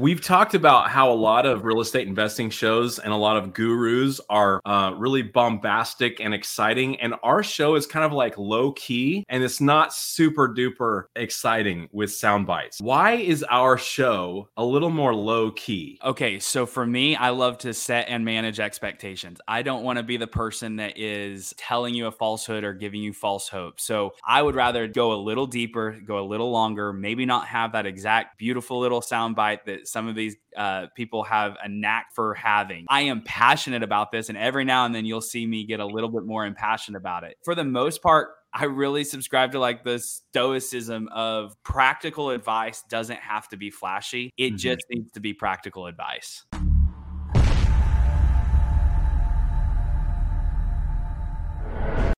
We've talked about how a lot of real estate investing shows and a lot of gurus are uh, really bombastic and exciting. And our show is kind of like low key and it's not super duper exciting with sound bites. Why is our show a little more low key? Okay, so for me, I love to set and manage expectations. I don't want to be the person that is telling you a falsehood or giving you false hope. So I would rather go a little deeper, go a little longer, maybe not have that exact beautiful little sound bite that some of these uh, people have a knack for having. I am passionate about this, and every now and then you'll see me get a little bit more impassioned about it. For the most part, I really subscribe to like the stoicism of practical advice doesn't have to be flashy. It mm-hmm. just needs to be practical advice.